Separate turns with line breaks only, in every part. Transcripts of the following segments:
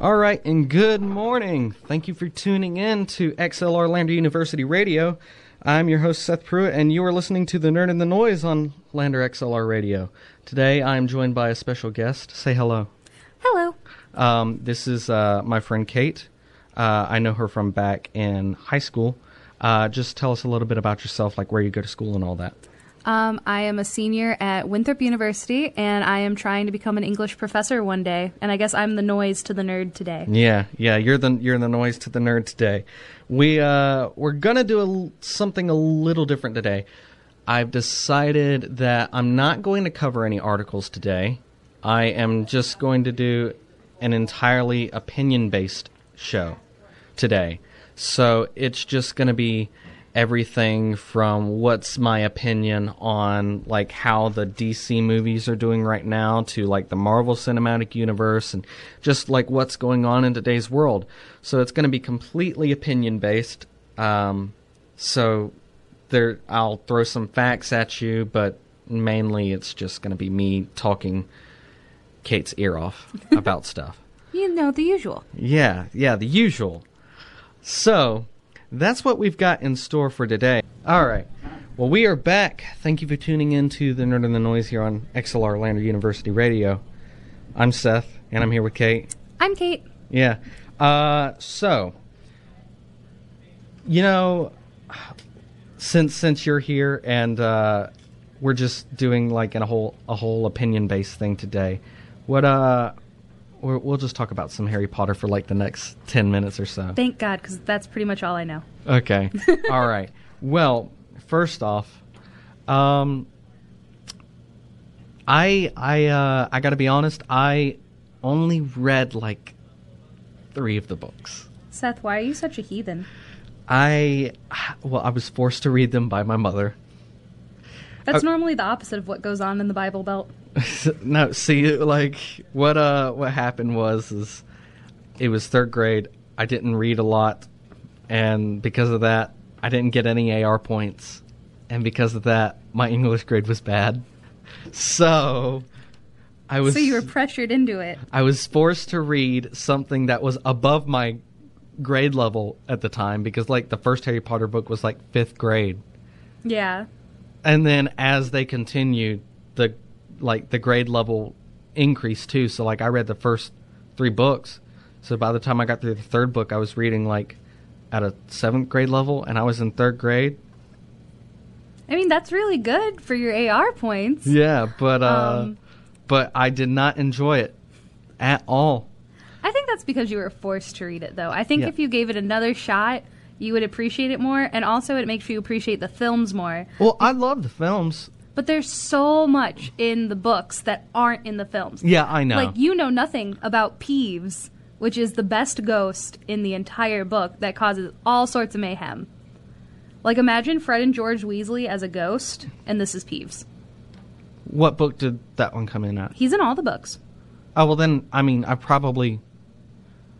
All right, and good morning. Thank you for tuning in to XLR Lander University Radio. I'm your host, Seth Pruitt, and you are listening to The Nerd and the Noise on Lander XLR Radio. Today, I am joined by a special guest. Say hello.
Hello.
Um, this is uh, my friend Kate. Uh, I know her from back in high school. Uh, just tell us a little bit about yourself, like where you go to school and all that.
Um, I am a senior at Winthrop University, and I am trying to become an English professor one day. And I guess I'm the noise to the nerd today.
Yeah, yeah, you're the you're the noise to the nerd today. We uh we're gonna do a, something a little different today. I've decided that I'm not going to cover any articles today. I am just going to do an entirely opinion based show today. So it's just going to be everything from what's my opinion on like how the DC movies are doing right now to like the Marvel Cinematic Universe and just like what's going on in today's world. So it's going to be completely opinion based. Um, so there, I'll throw some facts at you, but mainly it's just going to be me talking Kate's ear off about stuff.
You know, the usual.
Yeah, yeah, the usual. So, that's what we've got in store for today. All right. Well, we are back. Thank you for tuning in to the Nerd and the Noise here on XLR Lander University Radio. I'm Seth, and I'm here with Kate.
I'm Kate.
Yeah. Uh, so, you know, since since you're here and uh, we're just doing like a whole a whole opinion based thing today, what uh, we're, we'll just talk about some Harry Potter for like the next ten minutes or so.
Thank God, because that's pretty much all I know.
Okay. All right. Well, first off, um, I I uh, I got to be honest. I only read like three of the books.
Seth, why are you such a heathen?
I well, I was forced to read them by my mother.
That's
Uh,
normally the opposite of what goes on in the Bible Belt.
no, see, like what uh what happened was is it was third grade. I didn't read a lot, and because of that, I didn't get any AR points, and because of that, my English grade was bad. So, I was
So you were pressured into it.
I was forced to read something that was above my grade level at the time because like the first Harry Potter book was like fifth grade
Yeah.
and then as they continued the like the grade level increased too so like i read the first three books so by the time i got through the third book i was reading like at a seventh grade level and i was in third grade
I mean, that's really good for your AR points.
yeah but uh
Um,
but i did not enjoy it at all
I think that's because you were forced to read it, though. I think
Yeah.
if you gave it another shot, you would appreciate it more, and also it makes you appreciate the films more.
well i love the films
But there's so much in the books that aren't in the films.
yeah i know
Like you know nothing about Peeves, which is the best ghost in the entire book that causes all sorts of mayhem. Like imagine Fred and George Weasley as a ghost, and this is Peeves.
what book did that one come in at
He's in all the books,
oh well then i mean i probably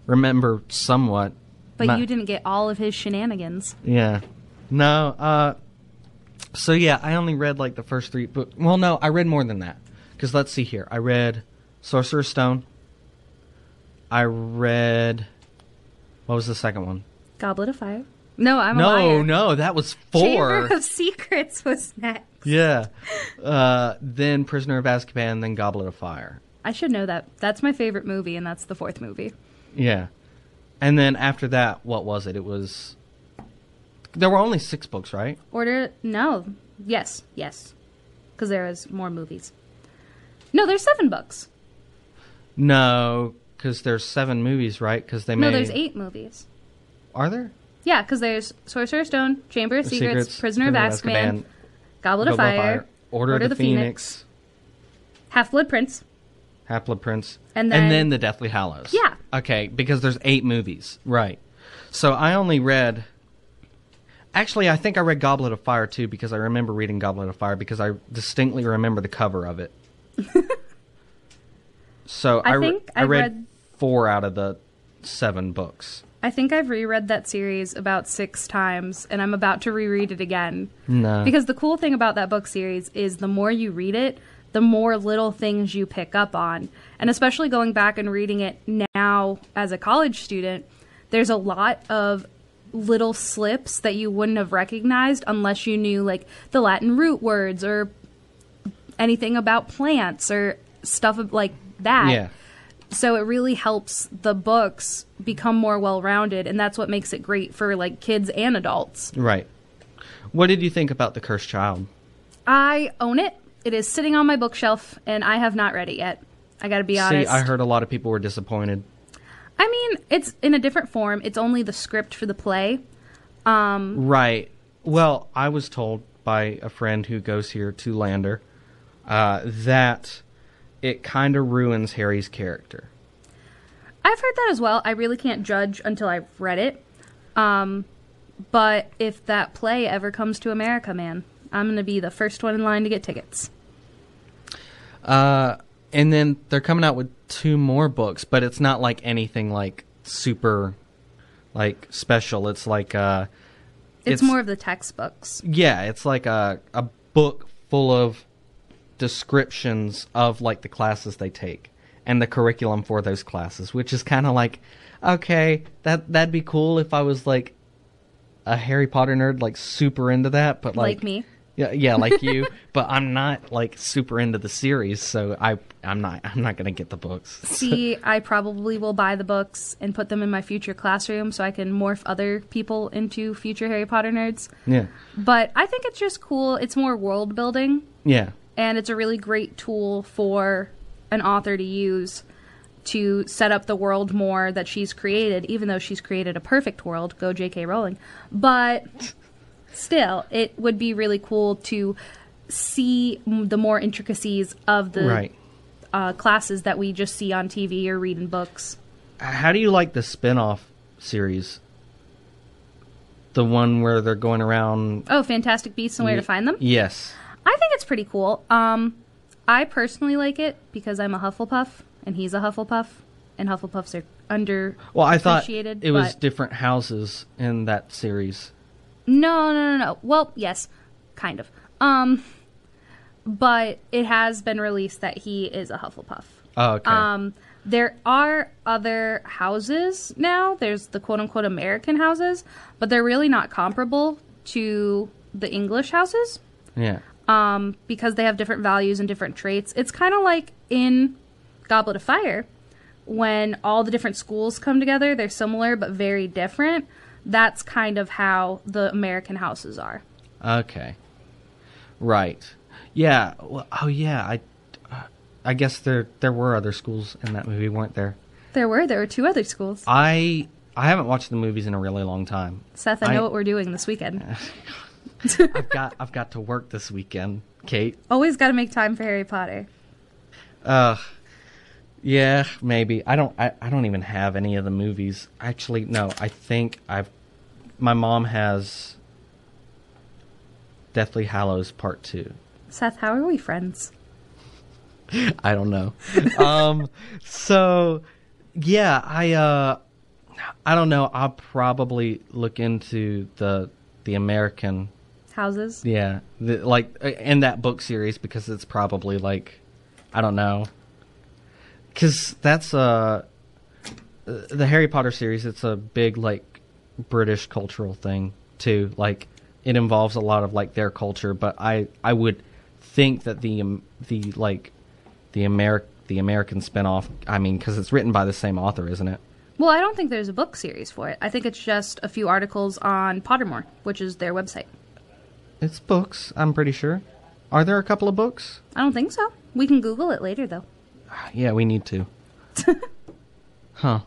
remember somewhat
but
Not-
you didn't get all of his shenanigans.
Yeah. No, uh so yeah, I only read like the first 3 books. Well, no, I read more than that. Cuz let's see here. I read Sorcerer's Stone. I read What was the second one?
Goblet of Fire. No, I'm a
no,
liar.
no, that was 4.
Chamber of Secrets was next.
yeah. Uh then Prisoner of Azkaban, then Goblet of Fire.
I should know that. That's my favorite movie, and that's the fourth movie.
Yeah. And then after that, what was it? It was There were only 6 books, right?
Order no, yes, yes, because there is more movies. No, there's seven books.
No, cuz there's 7 movies, right? Cuz they
No,
made
there's eight movies.
Are there?
Yeah, because there's Sorcerer's Stone, Chamber of Secrets,
Secrets,
Prisoner of Azkaban, Goblet of
Goblet
Fire,
Order, of the, Phoenix,
Half Blood Prince,
Half Blood Prince,
And then-
the Deathly Hallows.
Yeah.
Okay, because there's eight movies, right? So I only read. Actually, I think I read Goblet of Fire too because I remember reading Goblet of Fire because I distinctly remember the cover of it. so
I
I,
think
I
I
read,
read-
four out of the seven books.
I think I've reread that series about six times, and I'm about to reread it again.
No.
Because the cool thing about that book series is the more you read it, the more little things you pick up on. And especially going back and reading it now as a college student, there's a lot of little slips that you wouldn't have recognized unless you knew like the Latin root words or anything about plants or stuff like that.
Yeah.
So it really helps the books become more well-rounded and that's what makes it great for like kids and adults.
Right. What did you think about The Cursed Child?
I own it. It is sitting on my bookshelf and I have not read it yet. I got to be
See,
honest.
I heard a lot of people were disappointed.
I mean, it's in a different form. It's only the script for the play. Um,
Right. Well, I was told by a friend who goes here to Lander uh, that it kind of ruins Harry's character.
I've heard that as well. I really can't judge until I've read it. Um, but if that play ever comes to America, man, I'm going to be the first one in line to get tickets.
Uh, and then they're coming out with two more books, but it's not like anything like super, like special. It's like uh,
It's,
It's-
more of the textbooks.
yeah, it's like a a book full of descriptions of like the classes they take and the curriculum for those classes, which is kind of like, okay, that that'd be cool if I was like a Harry Potter nerd, like super into that, but like,
Like me.
Yeah, yeah, like you, but I'm not like super into the series, so I I'm not I'm not gonna get the books.
See, I probably will buy the books and put them in my future classroom so I can morph other people into future Harry Potter nerds.
Yeah,
But I think it's just cool. It's more world building,
yeah,
and it's a really great tool for an author to use to set up the world more that she's created, even though she's created a perfect world. Go J.K. Rowling. But still, it would be really cool to see the more intricacies of the
right.
uh, classes that we just see on TV or read in books.
How do you like the spin-off series? The one where they're going around.
Oh, Fantastic Beasts and Where to Find Them.
Yes.
I think it's pretty cool. Um, I personally like it because I'm a Hufflepuff and he's a Hufflepuff, and Hufflepuffs are under.
Well, I thought it was
but-
different houses in that series.
No, no, no, no. Well, yes, kind of. Um, but it has been released that he is a Hufflepuff.
Oh, okay.
Um, there are other houses now. There's the quote unquote American houses, but they're really not comparable to the English houses.
yeah.
um, because they have different values and different traits. It's kind of like in Goblet of Fire when all the different schools come together. They're similar but very different. That's kind of how the American houses are.
Okay. Right. Yeah. Well, oh, yeah. I. I guess there there were other schools in that movie, weren't there?
There were there were two other schools.
I I haven't watched the movies in a really long time.
Seth, I know what we're doing this weekend.
I've got I've got to work this weekend, Kate.
Always got to make time for Harry Potter.
Uh yeah, maybe. I don't I, I don't even have any of the movies. Actually, no, I think I've my mom has Deathly Hallows Part 2.
Seth, how are we friends?
I don't know. um so yeah, I uh I don't know. I'll probably look into the the American
Houses?
Yeah, the, like uh, in that book series because it's probably like I don't know, because that's uh the Harry Potter series. It's a big like British cultural thing too. Like it involves a lot of like their culture, but I I would think that the um, the like the Americ the American spinoff. I mean, because it's written by the same author, isn't it?
Well, I don't think there's a book series for it. I think it's just a few articles on Pottermore, which is their website.
It's books. I'm pretty sure. Are there a couple of books?
I don't think so. We can Google it later, though.
Yeah, we need to. huh.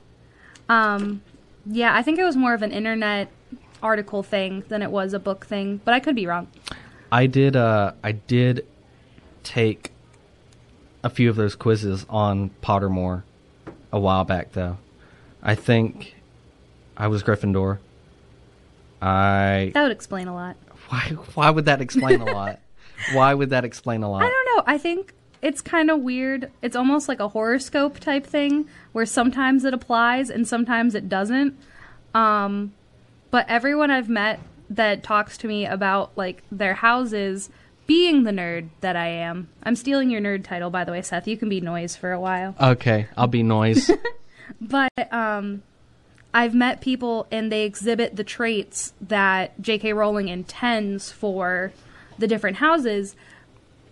Um, yeah, I think it was more of an internet article thing than it was a book thing, but I could be wrong.
I did. Uh, I did take a few of those quizzes on Pottermore a while back, though. I think I was Gryffindor. I
That would explain a lot.
why? Why would that explain a lot? Why would that explain a lot?
I don't know. I think it's kind of weird. It's almost like a horoscope type thing where sometimes it applies and sometimes it doesn't. Um, but everyone I've met that talks to me about like their houses being the nerd that I am, I'm stealing your nerd title, by the way, Seth. You can be noise for a while.
Okay, I'll be noise.
But um, I've met people and they exhibit the traits that J.K. Rowling intends for the different houses.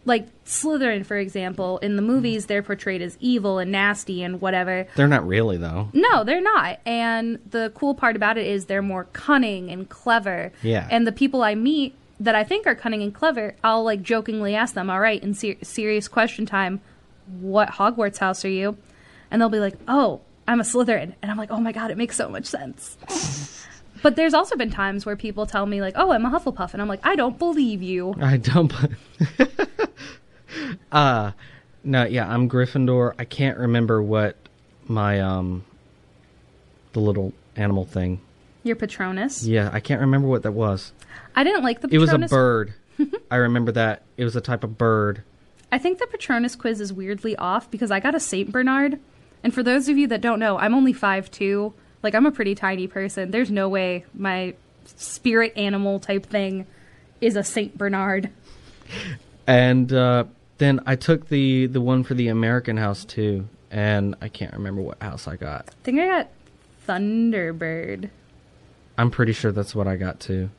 Like Slytherin, for example, in the movies, they're portrayed as evil and nasty and whatever.
They're not really though.
No, they're not. And the cool part about it is they're more cunning and clever.
Yeah.
And the people I meet that I think are cunning and clever, I'll like jokingly ask them, "All right, in ser- serious question time, what Hogwarts house are you?" And they'll be like, "Oh, I'm a Slytherin." And I'm like, "Oh my god, it makes so much sense." but there's also been times where people tell me like, "Oh, I'm a Hufflepuff." And I'm like, "I don't believe you."
I don't. uh no, yeah, I'm Gryffindor. I can't remember what my um the little animal thing.
Your Patronus.
Yeah, I can't remember what that was.
I didn't like the
It was a bird. I remember that. It was a type of bird.
I think the Patronus quiz is weirdly off because I got a Saint Bernard, and for those of you that don't know, I'm only 5'2". Like I'm a pretty tiny person. There's no way my spirit animal type thing is a Saint Bernard.
And uh then I took the the one for the American house too, and I can't remember what house I got.
I think I got Thunderbird.
I'm pretty sure that's what I got too.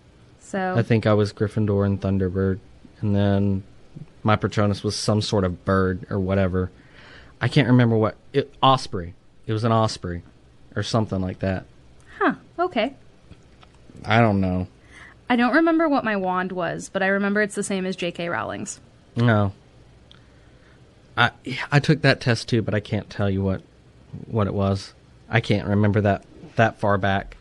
So
I think I was Gryffindor and Thunderbird, and then my Patronus was some sort of bird or whatever. I can't remember what it, osprey. It was an osprey, or something like that.
huh, okay.
I don't know.
I don't remember what my wand was, but I remember it's the same as J.K. Rowling's.
No. I I took that test too, but I can't tell you what what it was. I can't remember that that far back.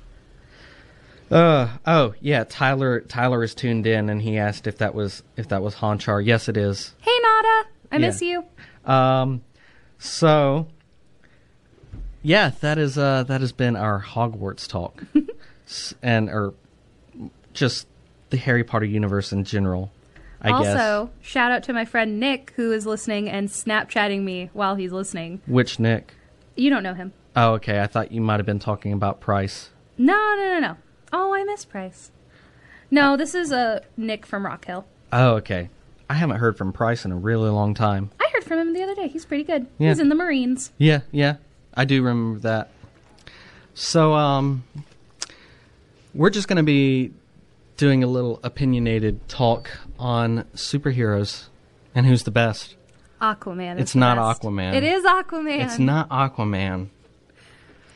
Uh oh yeah, Tyler Tyler is tuned in and he asked if that was if that was Honchar. Yes, it is.
Hey Nada, I miss you.
Um, so yeah, that is uh that has been our Hogwarts talk, and or just the Harry Potter universe in general. I
also,
guess.
shout out to my friend Nick who is listening and Snapchatting me while he's listening.
Which Nick?
You don't know him.
Oh, okay. I thought you might have been talking about Price.
No, no, no, no. Oh, I miss Price. No, this is a Nick from Rock Hill.
Oh, okay. I haven't heard from Price in a really long time.
I heard from him the other day. He's pretty good.
Yeah.
He's in the Marines.
Yeah, yeah. I do remember that. So, um, we're just going to be doing a little opinionated talk on superheroes and who's the best.
Aquaman.
It's not
best.
Aquaman.
It is Aquaman.
It's not Aquaman.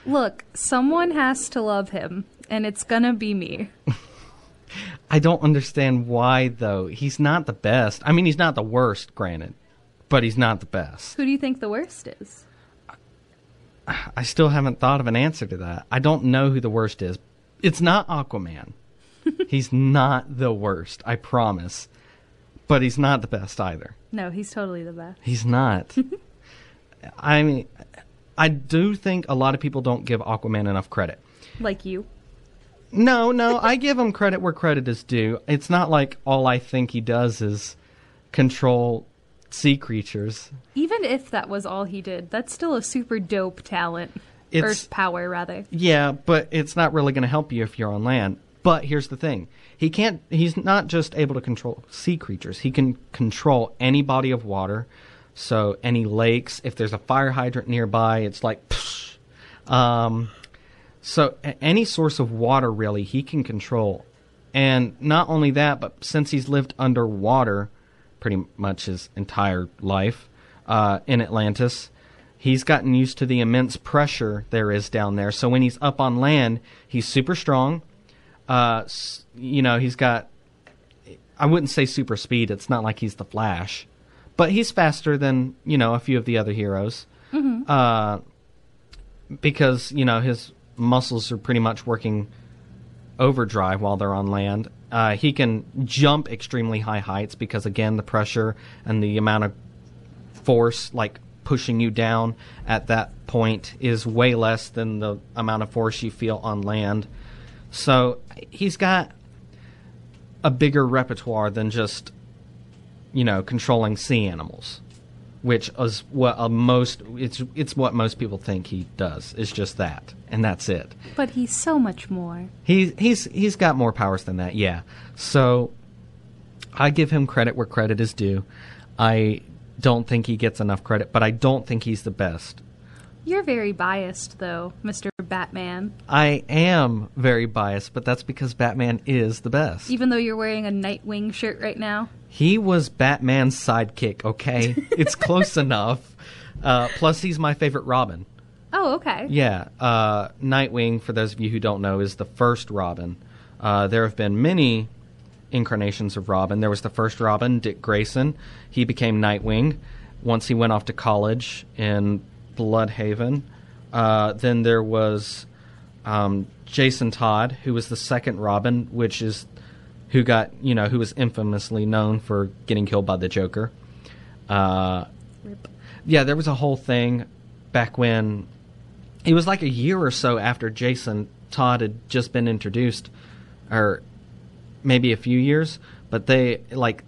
Look, someone has to love him, and it's gonna be me.
I don't understand why, though. He's not the best. I mean, he's not the worst, granted, but he's not the best.
Who do you think the worst is?
I still haven't thought of an answer to that. I don't know who the worst is. It's not Aquaman. he's not the worst, I promise. But he's not the best either.
No, he's totally the best.
He's not. I mean, I do think a lot of people don't give Aquaman enough credit.
Like you.
No, no, I give him credit where credit is due. It's not like all I think he does is control sea creatures.
Even if that was all he did, that's still a super dope talent.
It's-
or power, rather.
Yeah, but it's not really going to help you if you're on land. But here's the thing. He can't he's not just able to control sea creatures. He can control any body of water. So any lakes, if there's a fire hydrant nearby, it's like psh. um so any source of water really he can control. And not only that, but since he's lived underwater pretty much his entire life uh, in Atlantis, he's gotten used to the immense pressure there is down there. So when he's up on land, he's super strong. Uh, you know, he's got. I wouldn't say super speed. It's not like he's the Flash, but he's faster than you know a few of the other heroes. Uh, because you know his muscles are pretty much working overdrive while they're on land. Uh, he can jump extremely high heights because again the pressure and the amount of force like pushing you down at that point is way less than the amount of force you feel on land. So he's got a bigger repertoire than just you know controlling sea animals, which is what uh, most it's it's what most people think he does. It's just that, and that's it.
But he's so much more.
He he's he's got more powers than that, yeah. So I give him credit where credit is due. I don't think he gets enough credit, but I don't think he's the best.
You're very biased, though, Mr. Batman.
I am very biased, but that's because Batman is the best.
Even though you're wearing a Nightwing shirt right now.
He was Batman's sidekick, okay? it's close enough. Uh, plus, he's my favorite Robin.
Oh, okay.
Yeah, uh, Nightwing, for those of you who don't know, is the first Robin. Uh, there have been many incarnations of Robin. There was the first Robin, Dick Grayson. He became Nightwing once he went off to college in Blüdhaven. Uh, then there was um, Jason Todd, who was the second Robin, which is who got you know who was infamously known for getting killed by the Joker. Uh, yeah, there was a whole thing back when it was like a year or so after Jason Todd had just been introduced, or maybe a few years, but they like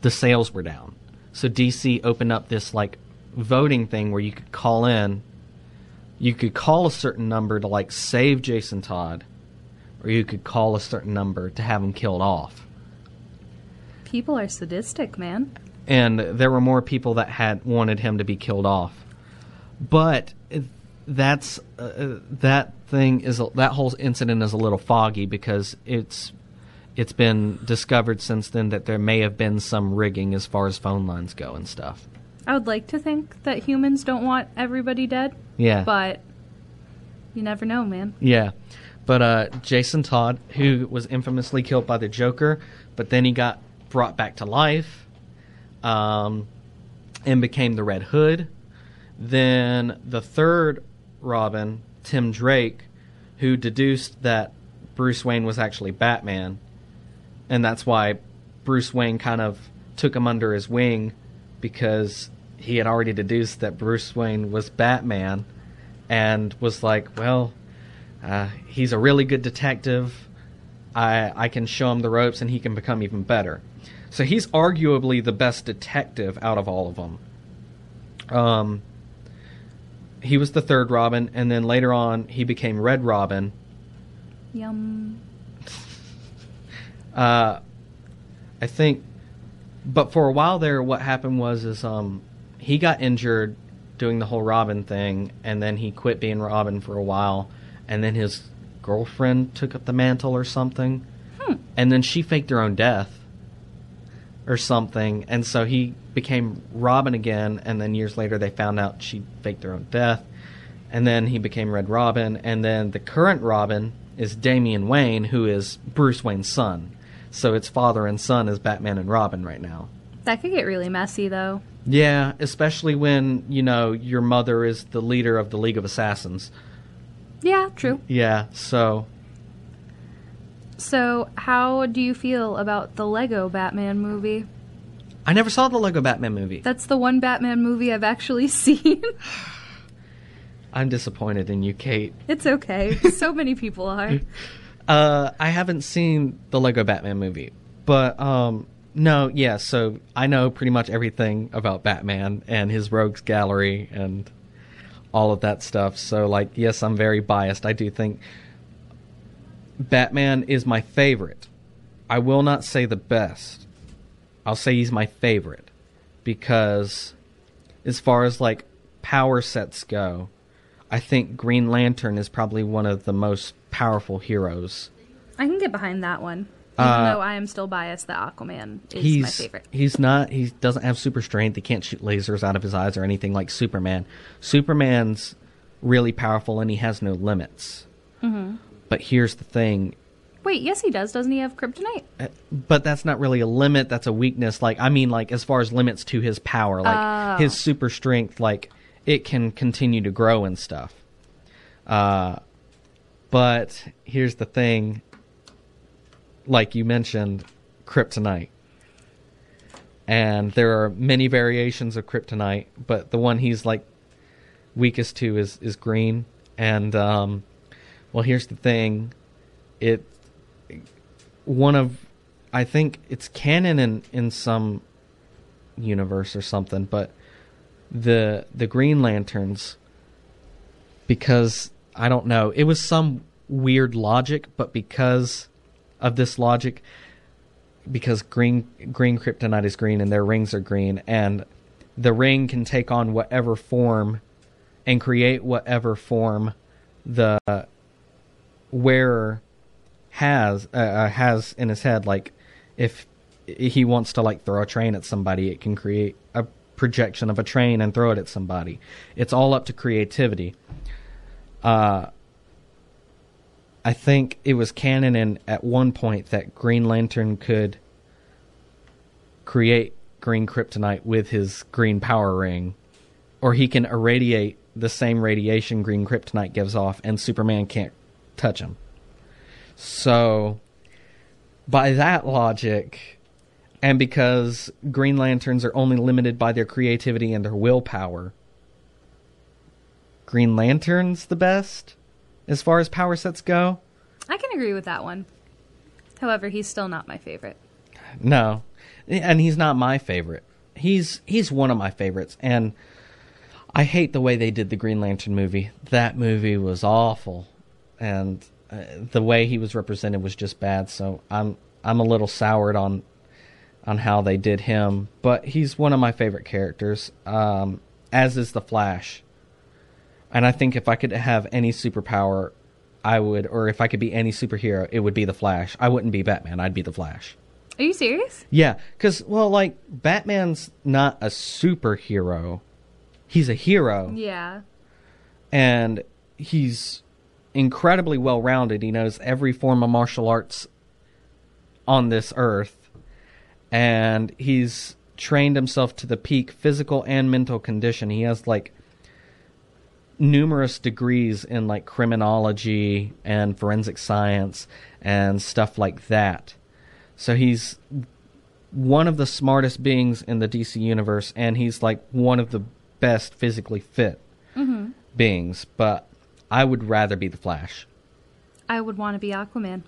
the sales were down. So DC opened up this like voting thing where you could call in, you could call a certain number to like save Jason Todd, or you could call a certain number to have him killed off.
People are sadistic, man.
and there were more people that had wanted him to be killed off. But that's uh, that thing is that whole incident is a little foggy because it's it's been discovered since then that there may have been some rigging as far as phone lines go and stuff.
I would like to think that humans don't want everybody dead,
Yeah,
but you never know, man.
yeah. But uh, Jason Todd, who was infamously killed by the Joker, but then he got brought back to life, um, and became the Red Hood. Then the third Robin, Tim Drake, who deduced that Bruce Wayne was actually Batman, and that's why Bruce Wayne kind of took him under his wing because he had already deduced that Bruce Wayne was Batman and was like, well, uh, he's a really good detective. I I can show him the ropes and he can become even better. So he's arguably the best detective out of all of them. Um, he was the third Robin, and then later on he became Red Robin.
Yum.
Uh, I think, but for a while there, what happened was is um, he got injured doing the whole Robin thing, and then he quit being Robin for a while, and then his girlfriend took up the mantle or something,
Hmm.
and then she faked her own death or something, and so he became Robin again, and then years later they found out she faked her own death, and then he became Red Robin, and then the current Robin is Damian Wayne, who is Bruce Wayne's son. So it's father and son as Batman and Robin right now.
That could get really messy, though.
Yeah, especially when, you know, your mother is the leader of the League of Assassins.
Yeah, true.
Yeah, so
So, how do you feel about the Lego Batman movie?
I never saw the Lego Batman movie.
That's the one Batman movie I've actually seen.
I'm disappointed in you, Kate.
it's okay. So many people are.
Uh, I haven't seen the Lego Batman movie, but um, no, yeah. So I know pretty much everything about Batman and his rogues gallery and all of that stuff. So like, yes, I'm very biased. I do think Batman is my favorite. I will not say the best. I'll say he's my favorite because as far as like power sets go, I think Green Lantern is probably one of the most powerful heroes.
I can get behind that one. Even
Uh,
though I am still biased that Aquaman is
he's
my favorite.
he's not he doesn't have super strength. He can't shoot lasers out of his eyes or anything like Superman. Superman's really powerful and he has no limits.
Mm-hmm.
But here's the thing,
Wait, yes, he does. Doesn't he have kryptonite?
uh, but that's not really a limit. That's a weakness. Like I mean, like as far as limits to his power, like
Oh.
his super strength, like it can continue to grow and stuff. Uh, but here's the thing. Like you mentioned, kryptonite, and there are many variations of kryptonite, but the one he's like weakest to is is green. And um, well, here's the thing. It one of I think it's canon in in some universe or something, but the the Green Lanterns because I don't know, it was some weird logic, but because of this logic because green green kryptonite is green and their rings are green and the ring can take on whatever form and create whatever form the wearer has uh, uh, has in his head. Like if he wants to like throw a train at somebody it can create a projection of a train and throw it at somebody. It's all up to creativity uh I think it was canon in at one point that Green Lantern could create green kryptonite with his green power ring, or he can irradiate the same radiation green kryptonite gives off, and Superman can't touch him. So, by that logic, and because Green Lanterns are only limited by their creativity and their willpower, Green Lantern's the best as far as power sets go.
I can agree with that one. However, he's still not my favorite.
No, and he's not my favorite. He's he's one of my favorites, and I hate the way they did the Green Lantern movie. That movie was awful, and uh, the way he was represented was just bad. So I'm I'm a little soured on on how they did him, but he's one of my favorite characters. Um, as is the Flash, and I think if I could have any superpower, I would, or if I could be any superhero, it would be the Flash. I wouldn't be Batman. I'd be the Flash.
Are you serious?
Yeah, because well, like Batman's not a superhero; he's a hero,
Yeah.
and he's incredibly well rounded. He knows every form of martial arts on this earth, and he's trained himself to the peak physical and mental condition. He has like numerous degrees in like criminology and forensic science and stuff like that. So he's one of the smartest beings in the DC universe, and he's like one of the best physically fit mm-hmm. beings. But I would rather be the Flash
I would want to be Aquaman.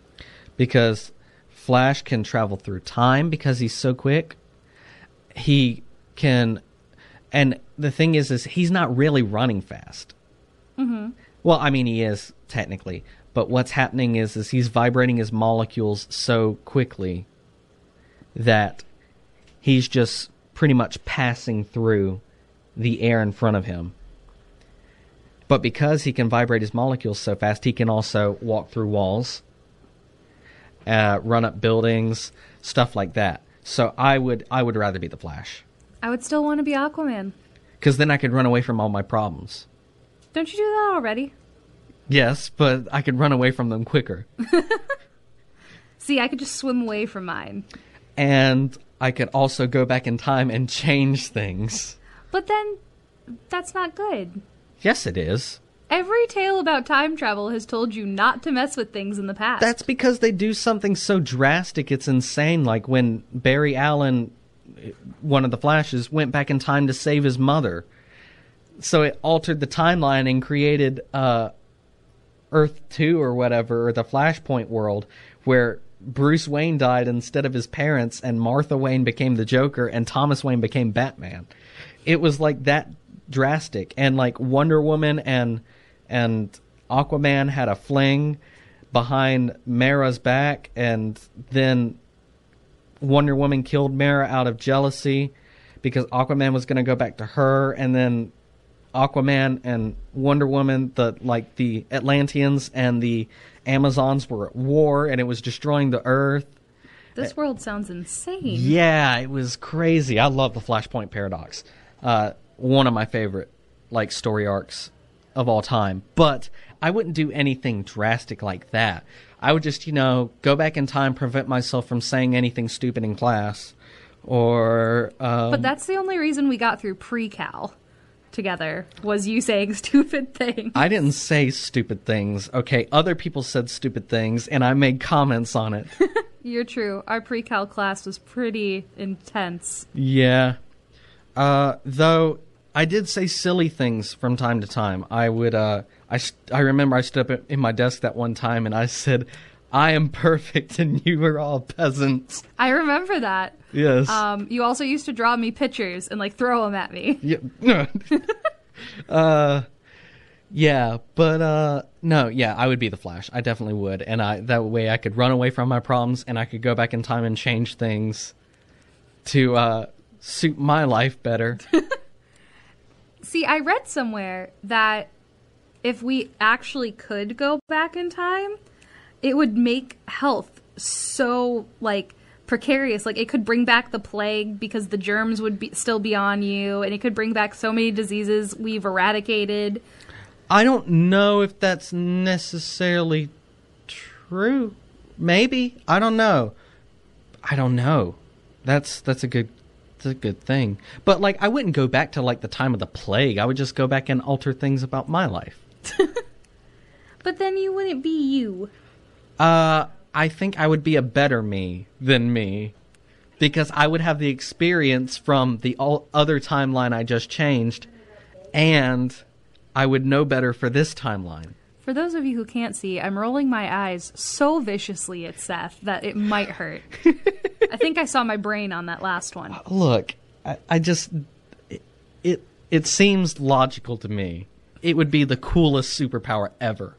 because Flash can travel through time because he's so quick. He can, and the thing is, is he's not really running fast. Mm-hmm. Well, I mean, he is technically, but what's happening is, is he's vibrating his molecules so quickly that he's just pretty much passing through the air in front of him. But because he can vibrate his molecules so fast, he can also walk through walls uh, run up buildings, stuff like that. So I would I would rather be the Flash
I would still want to be Aquaman.
because then I could run away from all my problems.
Don't you do that already?
Yes, but I could run away from them quicker,
See, I could just swim away from mine.
and I could also go back in time and change things.
But then, that's not good.
Yes, it is.
Every tale about time travel has told you not to mess with things in the past.
That's because they do something so drastic. It's insane. Like when Barry Allen, one of the Flashes, went back in time to save his mother. So it altered the timeline and created uh, Earth 2 or whatever, or the Flashpoint world, where Bruce Wayne died instead of his parents, and Martha Wayne became the Joker, and Thomas Wayne became Batman. It was like that drastic. And like Wonder Woman and and Aquaman had a fling behind Mera's back, and then Wonder Woman killed Mera out of jealousy because Aquaman was going to go back to her, and then Aquaman and Wonder Woman, the like the Atlanteans and the Amazons were at war, and it was destroying the Earth.
this world sounds insane.
Yeah, it was crazy. I love the Flashpoint paradox. Uh, one of my favorite like story arcs of all time. But I wouldn't do anything drastic like that. I would just, you know, go back in time, prevent myself from saying anything stupid in class, or um,
But that's the only reason we got through pre-cal together was you saying stupid things.
I didn't say stupid things. Okay, other people said stupid things, and I made comments on it.
You're true. Our pre-cal class was pretty intense.
Yeah. Uh, though I did say silly things from time to time. I would. Uh, I I remember I stood up in my desk that one time and I said, "I am perfect, and you are all peasants."
I remember that.
Yes.
Um, you also used to draw me pictures and like throw them at me.
yeah. uh, Yeah, but uh no, yeah, I would be the Flash. I definitely would. And I that way I could run away from my problems and I could go back in time and change things to uh suit my life better.
See, I read somewhere that if we actually could go back in time, it would make health so like precarious. Like it could bring back the plague because the germs would be, still be on you, and it could bring back so many diseases we've eradicated.
I don't know if that's necessarily true. Maybe. I don't know. I don't know. That's that's a good that's a good thing. But like I wouldn't go back to like the time of the plague. I would just go back and alter things about my life.
But then you wouldn't be you.
Uh I think I would be a better me than me because I would have the experience from the all other timeline I just changed and I would know better for this timeline.
For those of you who can't see, I'm rolling my eyes so viciously at Seth that it might hurt. I think I saw my brain on that last one.
Look, I, I just it, it it seems logical to me. It would be the coolest superpower ever.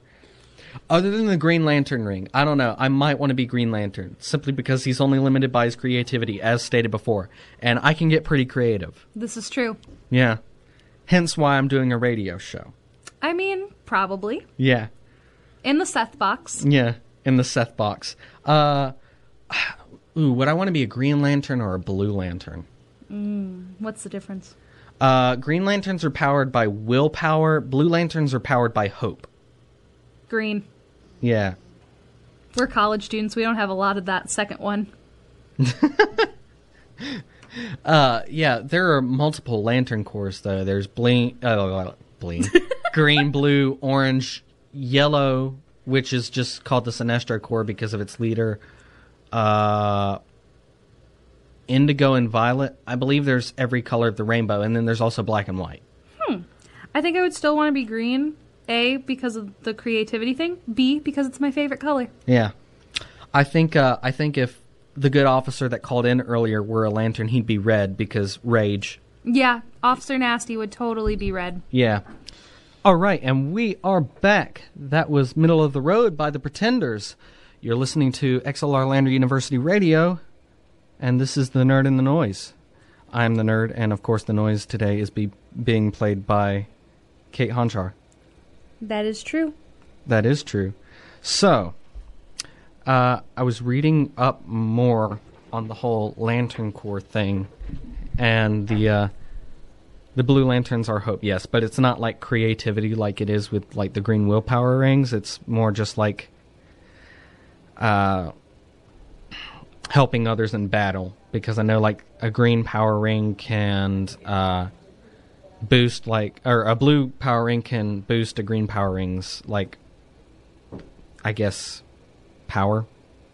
Other than the Green Lantern ring, I don't know. I might want to be Green Lantern simply because he's only limited by his creativity, as stated before, and I can get pretty creative.
This is true.
Yeah, hence why I'm doing a radio show.
I mean, probably.
Yeah,
In the Seth box.
yeah, in the Seth box. Uh, ooh, would I want to be a Green Lantern or a Blue Lantern?
What's the difference?
Uh, Green Lanterns are powered by willpower. Blue Lanterns are powered by hope.
Green.
Yeah.
We're college students. We don't have a lot of that second one.
Uh, yeah, there are multiple lantern Corps though. There's bling, uh, bling, green, blue, orange, yellow, which is just called the Sinestro Corps because of its leader. Uh, indigo and violet. I believe there's every color of the rainbow, and then there's also black and white. Hmm.
I think I would still want to be green. A, because of the creativity thing. B, because it's my favorite color.
Yeah, I think uh, I think if the good officer that called in earlier were a lantern, he'd be red because rage.
Yeah, Officer Nasty would totally be red.
Yeah. All right, and we are back. That was Middle of the Road by the Pretenders. You're listening to XLR Lander University Radio, and this is the Nerd and the Noise. I'm the nerd, and of course, the noise today is be- being played by Kate Honchar.
That is true.
That is true. So, uh, I was reading up more on the whole Lantern Corps thing, and the uh, the Blue Lanterns are hope, yes, but it's not like creativity like it is with like the Green Willpower rings. It's more just like uh, helping others in battle. Because I know like a Green Power Ring can uh, boost like or a blue power ring can boost a green power ring's like I guess power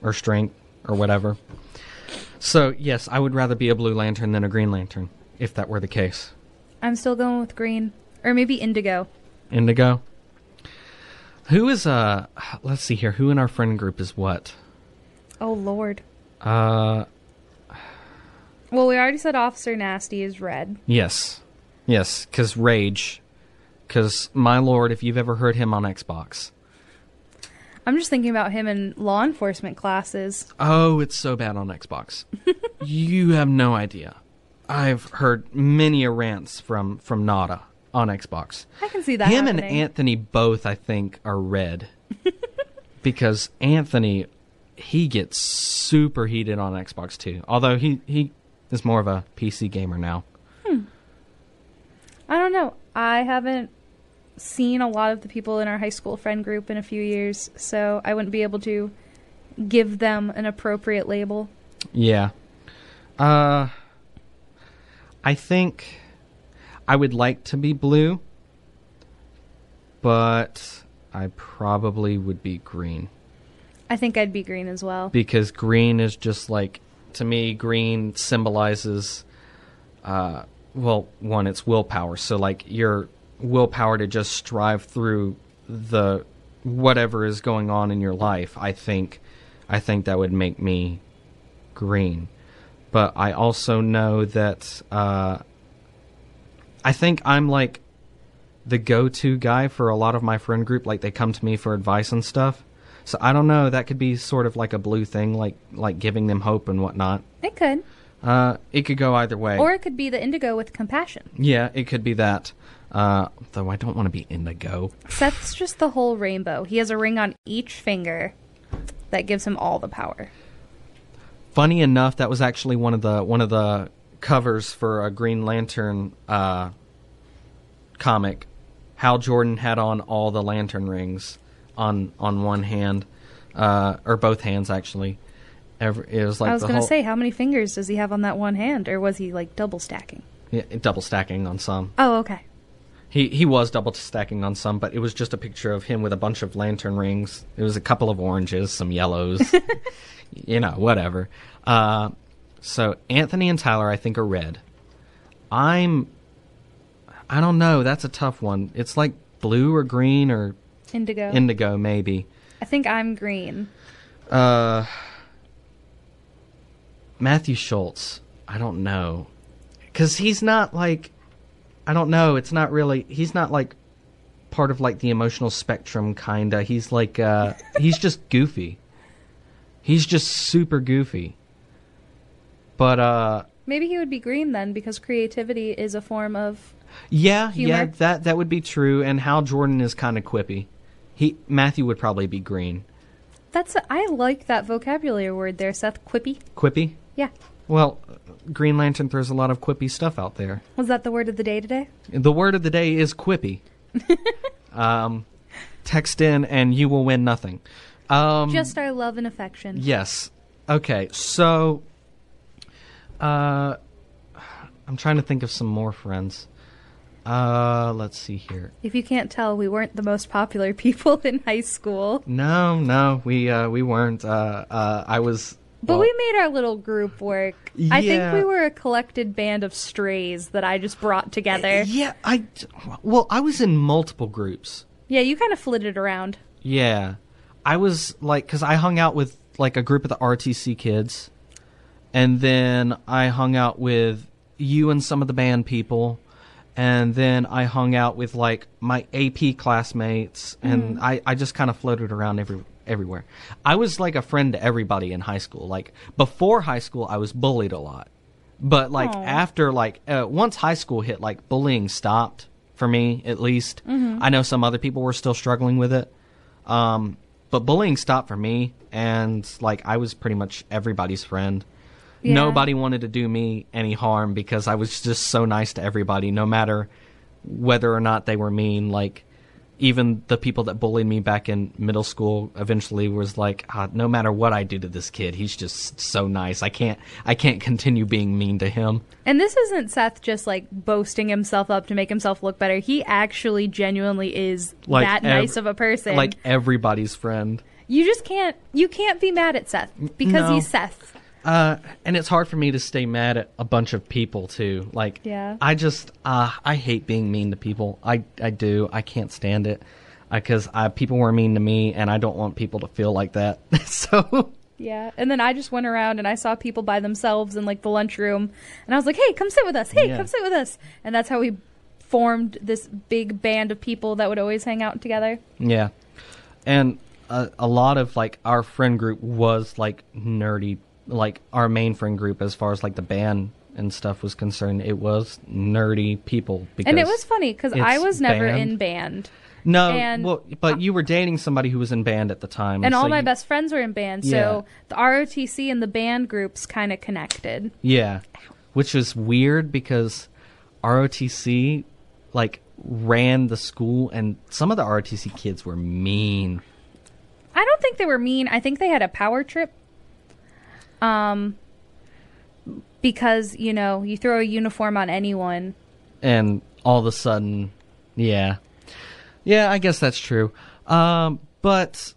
or strength or whatever. So yes, I would rather be a blue lantern than a green lantern if that were the case.
I'm still going with green. Or maybe indigo.
Indigo. Who is uh let's see here, who in our friend group is what?
Oh, Lord.
Uh
Well, we already said Officer Nasty is red.
yes. Yes, cuz rage cuz my lord if you've ever heard him on Xbox.
I'm just thinking about him in law enforcement classes.
Oh, it's so bad on Xbox. you have no idea. I've heard many a rants from from Nada on Xbox.
I can see that
Him
happening.
and Anthony both, I think, are red because Anthony he gets super heated on Xbox too. Although he he is more of a PC gamer now.
I don't know. I haven't seen a lot of the people in our high school friend group in a few years, so I wouldn't be able to give them an appropriate label.
Yeah. Uh I think I would like to be blue, but I probably would be green
I think I'd be green as well.
because green is just like to me green symbolizes uh well one it's willpower so like your willpower to just strive through the whatever is going on in your life i think i think that would make me green but i also know that uh i think i'm like the go-to guy for a lot of my friend group. Like they come to me for advice and stuff. So I don't know. That could be sort of like a blue thing, like like giving them hope and whatnot.
It could.
Uh, it could go either way.
Or it could be the indigo with compassion.
yeah, it could be that. Uh, though I don't want to be indigo.
Seth's just the whole rainbow. He has a ring on each finger that gives him all the power.
Funny enough, that was actually one of the one of the covers for a Green Lantern uh, comic. Hal Jordan had on all the lantern rings on on one hand, uh, or both hands actually. Every, it was like
I was going to
whole,
say, how many fingers does he have on that one hand? Or was he like double stacking?
yeah, double stacking on some.
Oh, okay.
He he was double stacking on some, but it was just a picture of him with a bunch of lantern rings. It was a couple of oranges, some yellows, you know, whatever. Uh, so Anthony and Tyler, I think, are red. I'm, I don't know. That's a tough one. It's like blue or green or
Indigo.
indigo, maybe.
I think I'm green.
Uh, Matthew Schultz. I don't know, because he's not like, I don't know. It's not really. He's not like part of like the emotional spectrum, kinda. He's like, uh, he's just goofy. He's just super goofy. But uh,
Maybe he would be green then because creativity is a form of.
yeah, yeah, that that would be true. And Hal Jordan is kind of quippy. He Matthew would probably be green.
That's a, I like that vocabulary word there, Seth. Quippy.
Quippy.
Yeah.
Well, Green Lantern throws a lot of quippy stuff out there.
Was that the word of the day today?
The word of the day is quippy. um, text in and you will win nothing. Um,
Just our love and affection.
yes. Okay. So, uh, I'm trying to think of some more friends. Uh, let's see here.
If you can't tell, we weren't the most popular people in high school.
No, no, we uh, we weren't. Uh, uh, I was.
But
well,
we made our little group work. I think we were a collected band of strays that I just brought together.
Yeah, I. Well, I was in multiple groups.
Yeah, you kind of flitted around.
Yeah. I was like, because I hung out with like a group of the RTC kids, and then I hung out with you and some of the band people, and then I hung out with like my AP classmates, and I, I just kind of floated around every everywhere. I was like a friend to everybody in high school. Like before high school, I was bullied a lot, but like
Aw.
after like uh, once high school hit, like bullying stopped for me at least. I know some other people were still struggling with it. Um, but bullying stopped for me, and like I was pretty much everybody's friend.
Yeah.
Nobody wanted to do me any harm because I was just so nice to everybody, no matter whether or not they were mean. Like even the people that bullied me back in middle school eventually was like, ah, no matter what I do to this kid, he's just so nice. I can't, I can't continue being mean to him.
And this isn't Seth just like boasting himself up to make himself look better. He actually genuinely is
Like
that
ev-
nice of a person.
Like everybody's friend.
you just can't you can't be mad at Seth because
no.
he's Seth.
Uh, and it's hard for me to stay mad at a bunch of people too. Like,
Yeah.
I just, uh, I hate being mean to people. I, I do. I can't stand it because I, people were mean to me, and I don't want people to feel like that. so,
Yeah. And then I just went around and I saw people by themselves in like the lunchroom and I was like, "Hey, come sit with us. Hey,
Yeah.
come sit with us." And that's how we formed this big band of people that would always hang out together.
yeah, and a, a lot of like our friend group was like nerdy. Like our main friend group, as far as like the band and stuff was concerned, it was nerdy people. Because
And it was funny cuz I was never
band.
in band.
no,
and-
well, but you were dating somebody who was in band at the time,
And all my
you-
best friends were in band, so the ROTC and the band groups kind of connected.
Yeah, which is weird because ROTC like ran the school, and some of the ROTC kids were mean.
I don't think they were mean. I think they had a power trip. Um because, you know, you throw a uniform on anyone.
and all of a sudden, yeah, yeah, I guess that's true. Um, but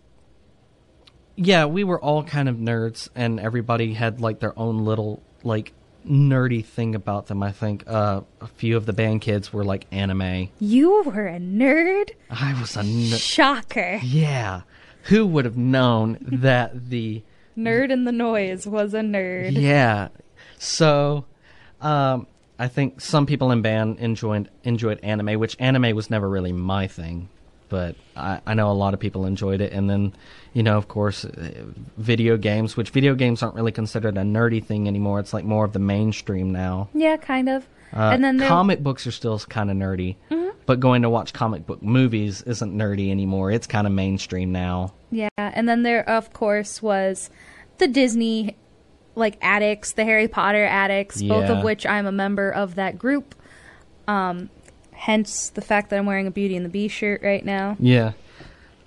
yeah, we were all kind of nerds, and everybody had like their own little like nerdy thing about them. I think uh, a few of the band kids were like anime.
You were a nerd?
I was a ner-
Shocker.
yeah. Who would have known that the
Nerd in the noise was a nerd.
Yeah. So, um, I think some people in band enjoyed enjoyed anime, which anime was never really my thing, but I, I know a lot of people enjoyed it. And then, you know, of course, uh, video games, which video games aren't really considered a nerdy thing anymore. It's like more of the mainstream now.
Yeah, kind of.
Uh,
and then there,
comic books are still kind of nerdy, but going to watch comic book movies isn't nerdy anymore. It's kind of mainstream now.
Yeah, and then there of course was the Disney like addicts, the Harry Potter addicts, both of which I'm a member of that group. Um hence the fact that I'm wearing a Beauty and the Beast shirt right now.
Yeah.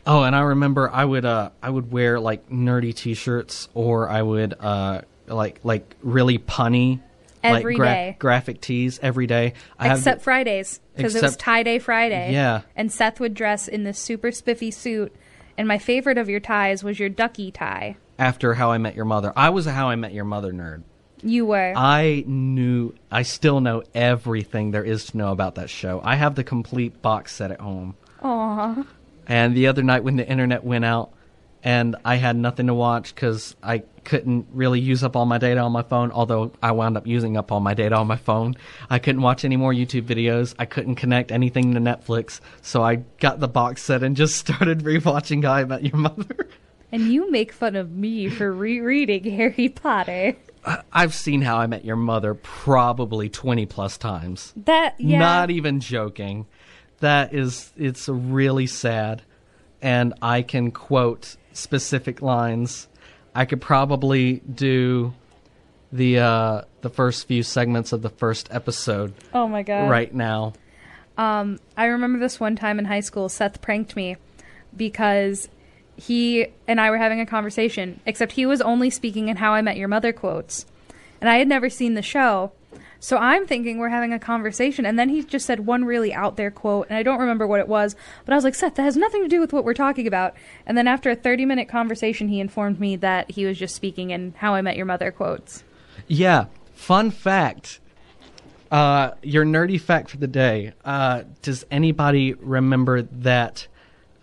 Oh, and I remember I would uh I would wear like nerdy T-shirts or I would uh like like really punny
Every
like
day.
graphic tees every day. I have
Except Fridays, because it was tie day Friday.
Yeah.
And Seth would dress in this super spiffy suit. And my favorite of your ties was your ducky tie.
after How I Met Your Mother. I was a How I Met Your Mother nerd.
You were.
I knew I still know everything there is to know about that show. I have the complete box set at home.
Aww.
And the other night when the internet went out and I had nothing to watch because I couldn't really use up all my data on my phone, although I wound up using up all my data on my phone. I couldn't watch any more YouTube videos. I couldn't connect anything to Netflix. So I got the box set and just started rewatching How I Met Your Mother.
And you make fun of me for rereading Harry Potter.
I've seen How I Met Your Mother probably 20 plus times.
That, yeah.
Not even joking. That is, it's really sad. And I can quote specific lines. I could probably do the uh, the first few segments of the first episode
oh my god.
right now.
Um, I remember this one time in high school, Seth pranked me because he and I were having a conversation, except he was only speaking in How I Met Your Mother quotes. And I had never seen the show. So I'm thinking we're having a conversation, and then he just said one really out there quote, and I don't remember what it was, but I was like, Seth, that has nothing to do with what we're talking about. And then after a 30 minute conversation, he informed me that he was just speaking in How I Met Your Mother quotes.
Yeah. Fun fact. Uh, your nerdy fact for the day. Uh, does anybody remember that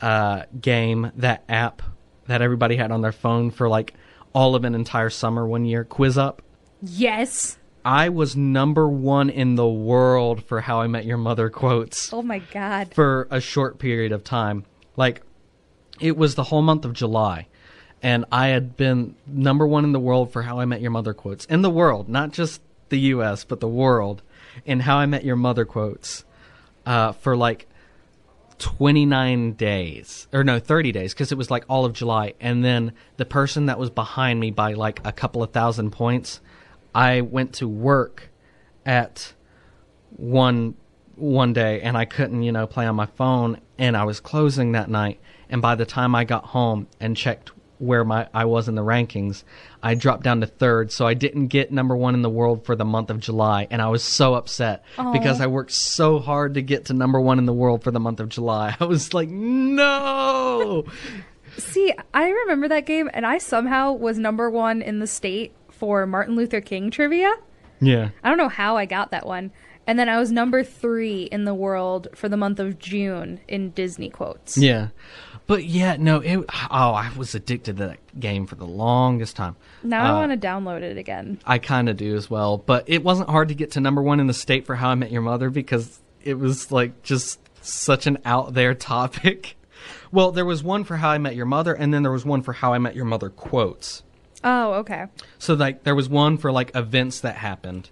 uh, game, that app that everybody had on their phone for like all of an entire summer one year? QuizUp.
Yes!
I was number one in the world for How I Met Your Mother quotes
Oh my god.
for a short period of time. Like, it was the whole month of July. And I had been number one in the world for How I Met Your Mother quotes. In the world, not just the US, but the world. In How I Met Your Mother quotes uh, for like 29 days. Or no, 30 days, because it was like all of July. And then the person that was behind me by like a couple of thousand points, I went to work at one one day and I couldn't, you know, play on my phone and I was closing that night and by the time I got home and checked where my I was in the rankings, I dropped down to third, so I didn't get number 1 in the world for the month of July and I was so upset because I worked so hard to get to number 1 in the world for the month of July. I was like, "No!"
See, I remember that game, and I somehow was number one in the state for Martin Luther King trivia.
yeah.
I don't know how I got that one. And then I was number three in the world for the month of June in Disney quotes.
Yeah. But yeah, no, it oh, I was addicted to that game for the longest time.
Now I
Uh,
want to download it again.
I kind of do as well, but it wasn't hard to get to number one in the state for How I Met Your Mother because it was like just such an out there topic. Well, there was one for How I Met Your Mother, and then there was one for How I Met Your Mother quotes.
Oh, okay.
So like there was one for like events that happened,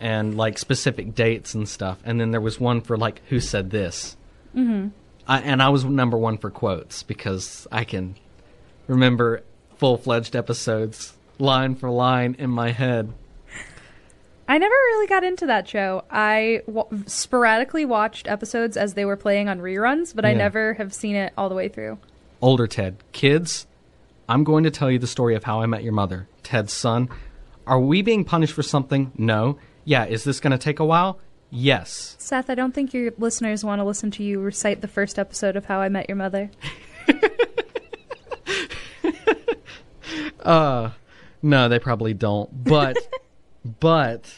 and like specific dates and stuff, and then there was one for like who said this. Mm-hmm. I, and I was number one for quotes because I can remember full fledged episodes line for line in my head.
I never really got into that show. I w- sporadically watched episodes as they were playing on reruns, but I never have seen it all the way through.
older Ted. Kids, I'm going to tell you the story of how I met your mother. Ted's son. Are we being punished for something? No. Yeah, is this going to take a while? Yes.
Seth, I don't think your listeners want to listen to you recite the first episode of How I Met Your Mother.
Uh, no, they probably don't. But but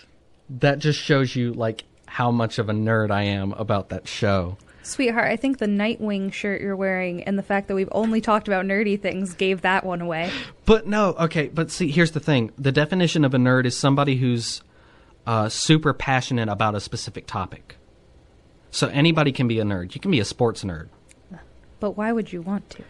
that just shows you like how much of a nerd I am about that show.
Sweetheart, I think the Nightwing shirt you're wearing and the fact that we've only talked about nerdy things gave that one away.
But no, okay, but see, here's the thing. The definition of a nerd is somebody who's uh, super passionate about a specific topic. So anybody can be a nerd. You can be a sports nerd.
But why would you want to?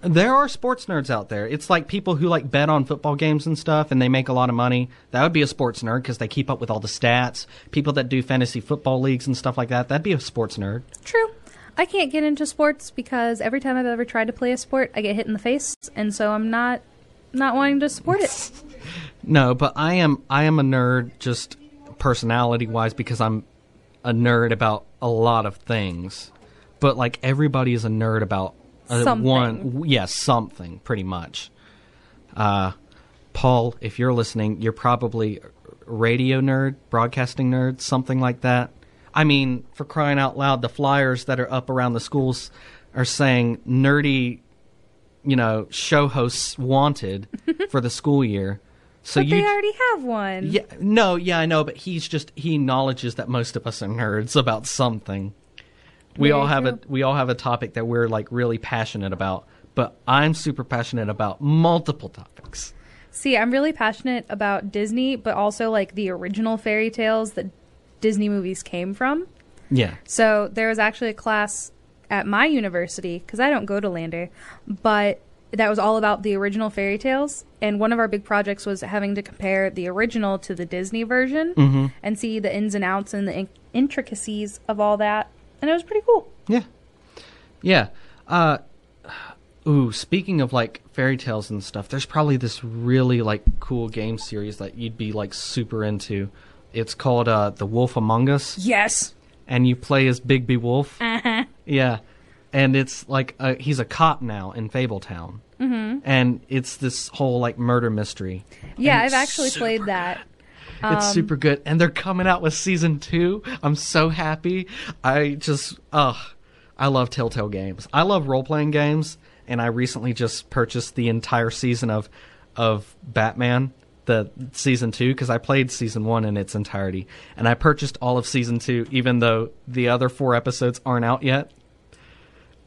There are sports nerds out there. It's like people who like bet on football games and stuff and they make a lot of money. That would be a sports nerd because they keep up with all the stats. People that do fantasy football leagues and stuff like that, that'd be a sports nerd.
True. I can't get into sports because every time I've ever tried to play a sport, I get hit in the face, and so I'm not not wanting to support it.
No, but I am I am a nerd just personality wise because I'm a nerd about a lot of things. But like everybody is a nerd about uh,
Something.
one yes, something pretty much. Uh Paul, if you're listening, you're probably radio nerd, broadcasting nerd, something like that. I mean, for crying out loud, the flyers that are up around the schools are saying nerdy, you know, show hosts wanted for the school year. So
But
you
they already have one.
yeah, no, yeah, I know, but he's just he acknowledges that most of us are nerds about something. We
Very
all have a we all have a topic that we're like really passionate about, but I'm super passionate about multiple topics.
See, I'm really passionate about Disney, but also like the original fairy tales that Disney movies came from.
Yeah.
So there was actually a class at my university because I don't go to Lander, but that was all about the original fairy tales. And one of our big projects was having to compare the original to the Disney version and see the ins and outs and the in- intricacies of all that. And it was pretty cool.
Yeah. Yeah. Uh ooh, speaking of like fairy tales and stuff, there's probably this really like cool game series that you'd be like super into. It's called uh The Wolf Among Us.
Yes.
and you play as Bigby Wolf.
Uh-huh.
Yeah, and it's like uh he's a cop now in Fabletown, mm-hmm. and it's this whole like murder mystery.
Yeah, I've actually played
good.
that.
It's
Um,
super good, and they're coming out with season two. I'm so happy. I just, ugh, I love Telltale games. I love role playing games, and I recently just purchased the entire season of of Batman, the season two, because I played season one in its entirety, and I purchased all of season two, even though the other four episodes aren't out yet.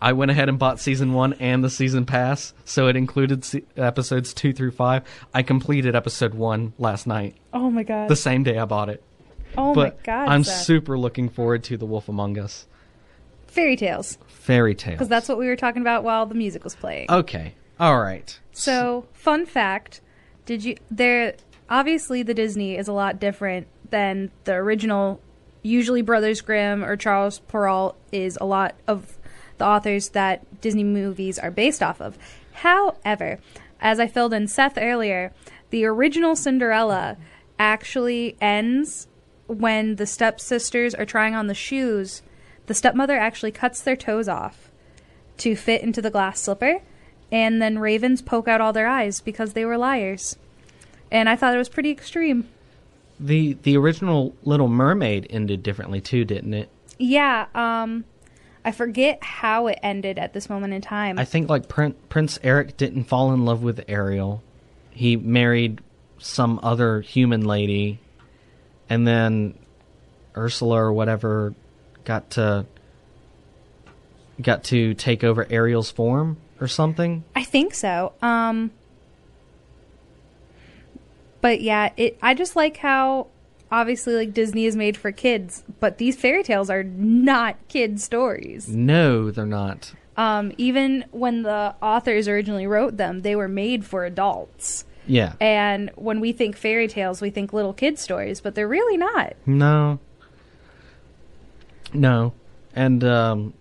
I went ahead and bought season one and the season pass, so it included se- episodes two through five. I completed episode one last night
Oh my god.
the same day I bought it.
oh
but
my god.
I'm
Seth.
super looking forward to The Wolf Among Us.
Fairy tales.
Fairy tale.
Because that's what we were talking about while the music was playing.
Okay. All right.
So, fun fact: Did you there? Obviously, the Disney is a lot different than the original. Usually, Brothers Grimm or Charles Perrault is a lot of the authors that Disney movies are based off of. However, as I filled in Seth earlier, the original Cinderella actually ends when the stepsisters are trying on the shoes. The stepmother actually cuts their toes off to fit into the glass slipper, and then ravens poke out all their eyes because they were liars. And I thought it was pretty extreme.
The the original Little Mermaid ended differently too, didn't it?
Yeah, um, I forget how it ended at this moment in time.
I think like Prin- Prince Eric didn't fall in love with Ariel. He married some other human lady, and then Ursula or whatever got to got to take over Ariel's form or something.
I think so. Um, but yeah, it. I just like how obviously like Disney is made for kids, but these fairy tales are not kid stories.
No, they're not.
Um, even when the authors originally wrote them, they were made for adults.
Yeah.
And when we think fairy tales, we think little kid stories, but they're really not.
No. No. And um,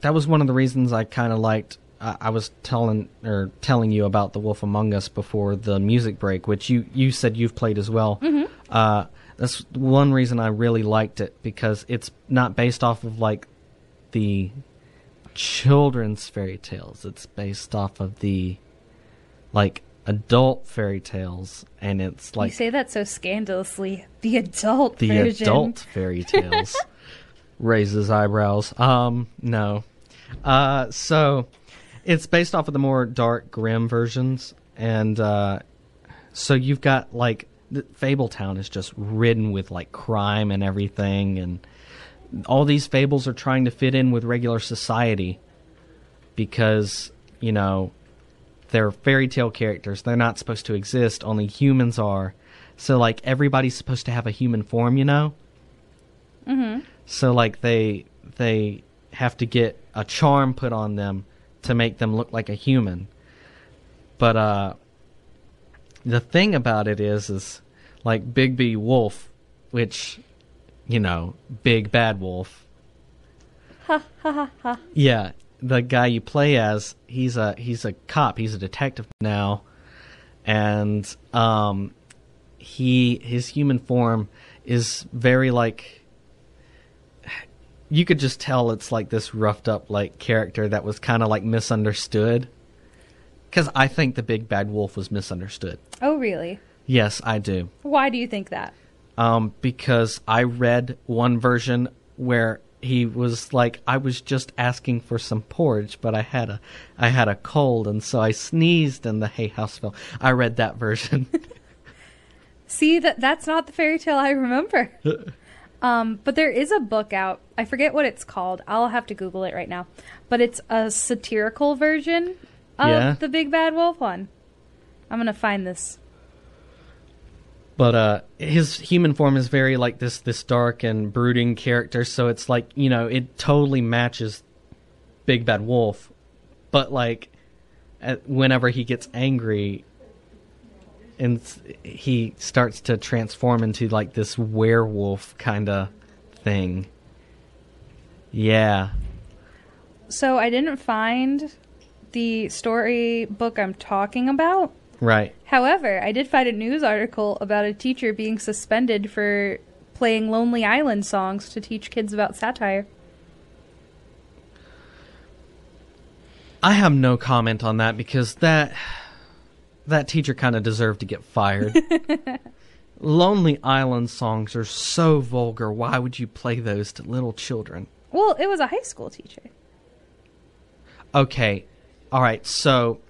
that was one of the reasons I kind of liked. I I was telling or telling you about the Wolf Among Us before the music break, which you you said you've played as well. Mm-hmm. Uh, that's one reason I really liked it because it's not based off of like the children's fairy tales. It's based off of the like adult fairy tales, and it's like
you say that so scandalously. The adult
the
version.
adult fairy tales raises eyebrows um no uh so it's based off of the more dark grim versions and uh so you've got like the fabletown is just ridden with like crime and everything and all these fables are trying to fit in with regular society because you know they're fairy tale characters they're not supposed to exist only humans are So like everybody's supposed to have a human form, you know.
Mm-hmm.
So like they they have to get a charm put on them to make them look like a human. But uh the thing about it is is like Bigby Wolf, which you know, big bad wolf.
Ha ha ha ha.
Yeah, the guy you play as, he's a he's a cop, he's a detective now. And um he his human form is very like you could just tell it's like this roughed up like character that was kind of like misunderstood because i think the big bad wolf was misunderstood
Oh, really?
yes i do
Why do you think that?
um, because i read one version where he was like i was just asking for some porridge but i had a i had a cold and so i sneezed and the hay house fell i read that version
See that that's not the fairy tale I remember. um, but there is a book out. I forget what it's called. I'll have to Google it right now. But it's a satirical version of
Yeah?
the Big Bad Wolf one. I'm gonna find this.
but uh his human form is very like this this dark and brooding character so it's like you know it totally matches big bad wolf but like whenever he gets angry and he starts to transform into like this werewolf kind of thing yeah
So I didn't find the story book I'm talking about.
right
However, I did find a news article about a teacher being suspended for playing Lonely Island songs to teach kids about satire.
I have no comment on that because that that teacher kind of deserved to get fired. Lonely Island songs are so vulgar. Why would you play those to little children?
Well, it was a high school teacher.
Okay. All right. So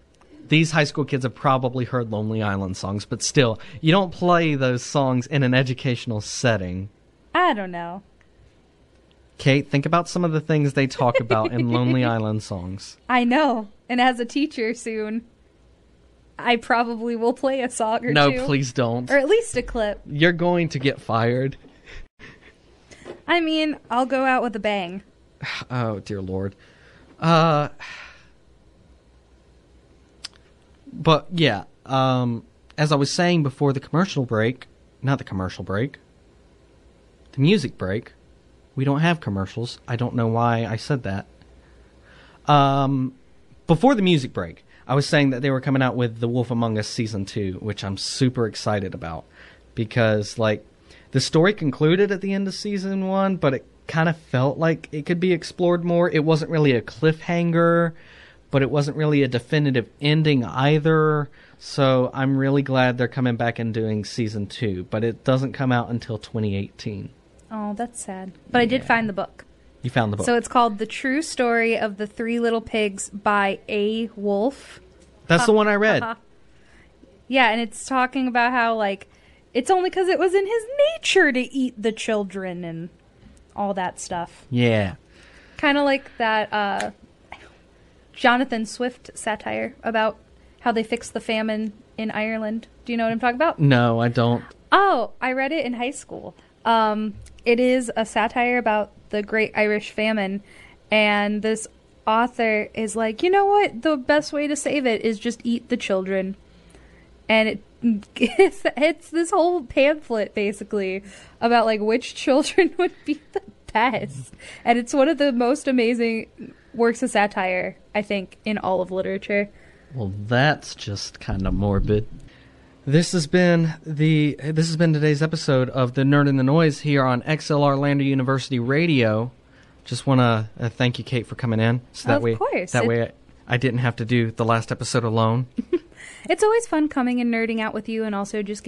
these high school kids have probably heard Lonely Island songs, but still, you don't play those songs in an educational setting.
I don't know.
Kate, think about some of the things they talk about in Lonely Island songs.
I know. And as a teacher soon, I probably will play a song or
No,
two.
please don't.
Or at least a clip.
You're going to get fired.
I mean, I'll go out with a bang.
Oh dear lord. Uh But yeah, um as I was saying before the commercial break, not the commercial break. The music break. We don't have commercials. I don't know why I said that. Um before the music break, I was saying that they were coming out with The Wolf Among Us season 2, which I'm super excited about because like the story concluded at the end of season 1, but it kind of felt like it could be explored more. It wasn't really a cliffhanger, but it wasn't really a definitive ending either. So I'm really glad they're coming back and doing season 2, but it doesn't come out until 2018.
Oh, that's sad. But I did find the book.
You found the book.
So it's called The True Story of the Three Little Pigs by A. Wolf.
That's the one I read.
Yeah, and it's talking about how, like, it's only because it was in his nature to eat the children and all that stuff.
Yeah.
Kind of like that uh, Jonathan Swift satire about how they fixed the famine in Ireland. Do you know what I'm talking about?
No, I don't.
Oh, I read it in high school. Um, it is a satire about the Great Irish Famine, and this author is like, you know what? The best way to save it is just eat the children, and it it's, it's this whole pamphlet basically about like which children would be the best, and it's one of the most amazing works of satire I think in all of literature.
Well, that's just kind of morbid. This has been the this has been today's episode of the Nerd in the Noise here on XLR Lander University Radio. Just want to uh, thank you, Kate, for coming in. So that
Of
way,
course.
that
It-
way, I, I didn't have to do the last episode alone.
It's always fun coming and nerding out with you, and also just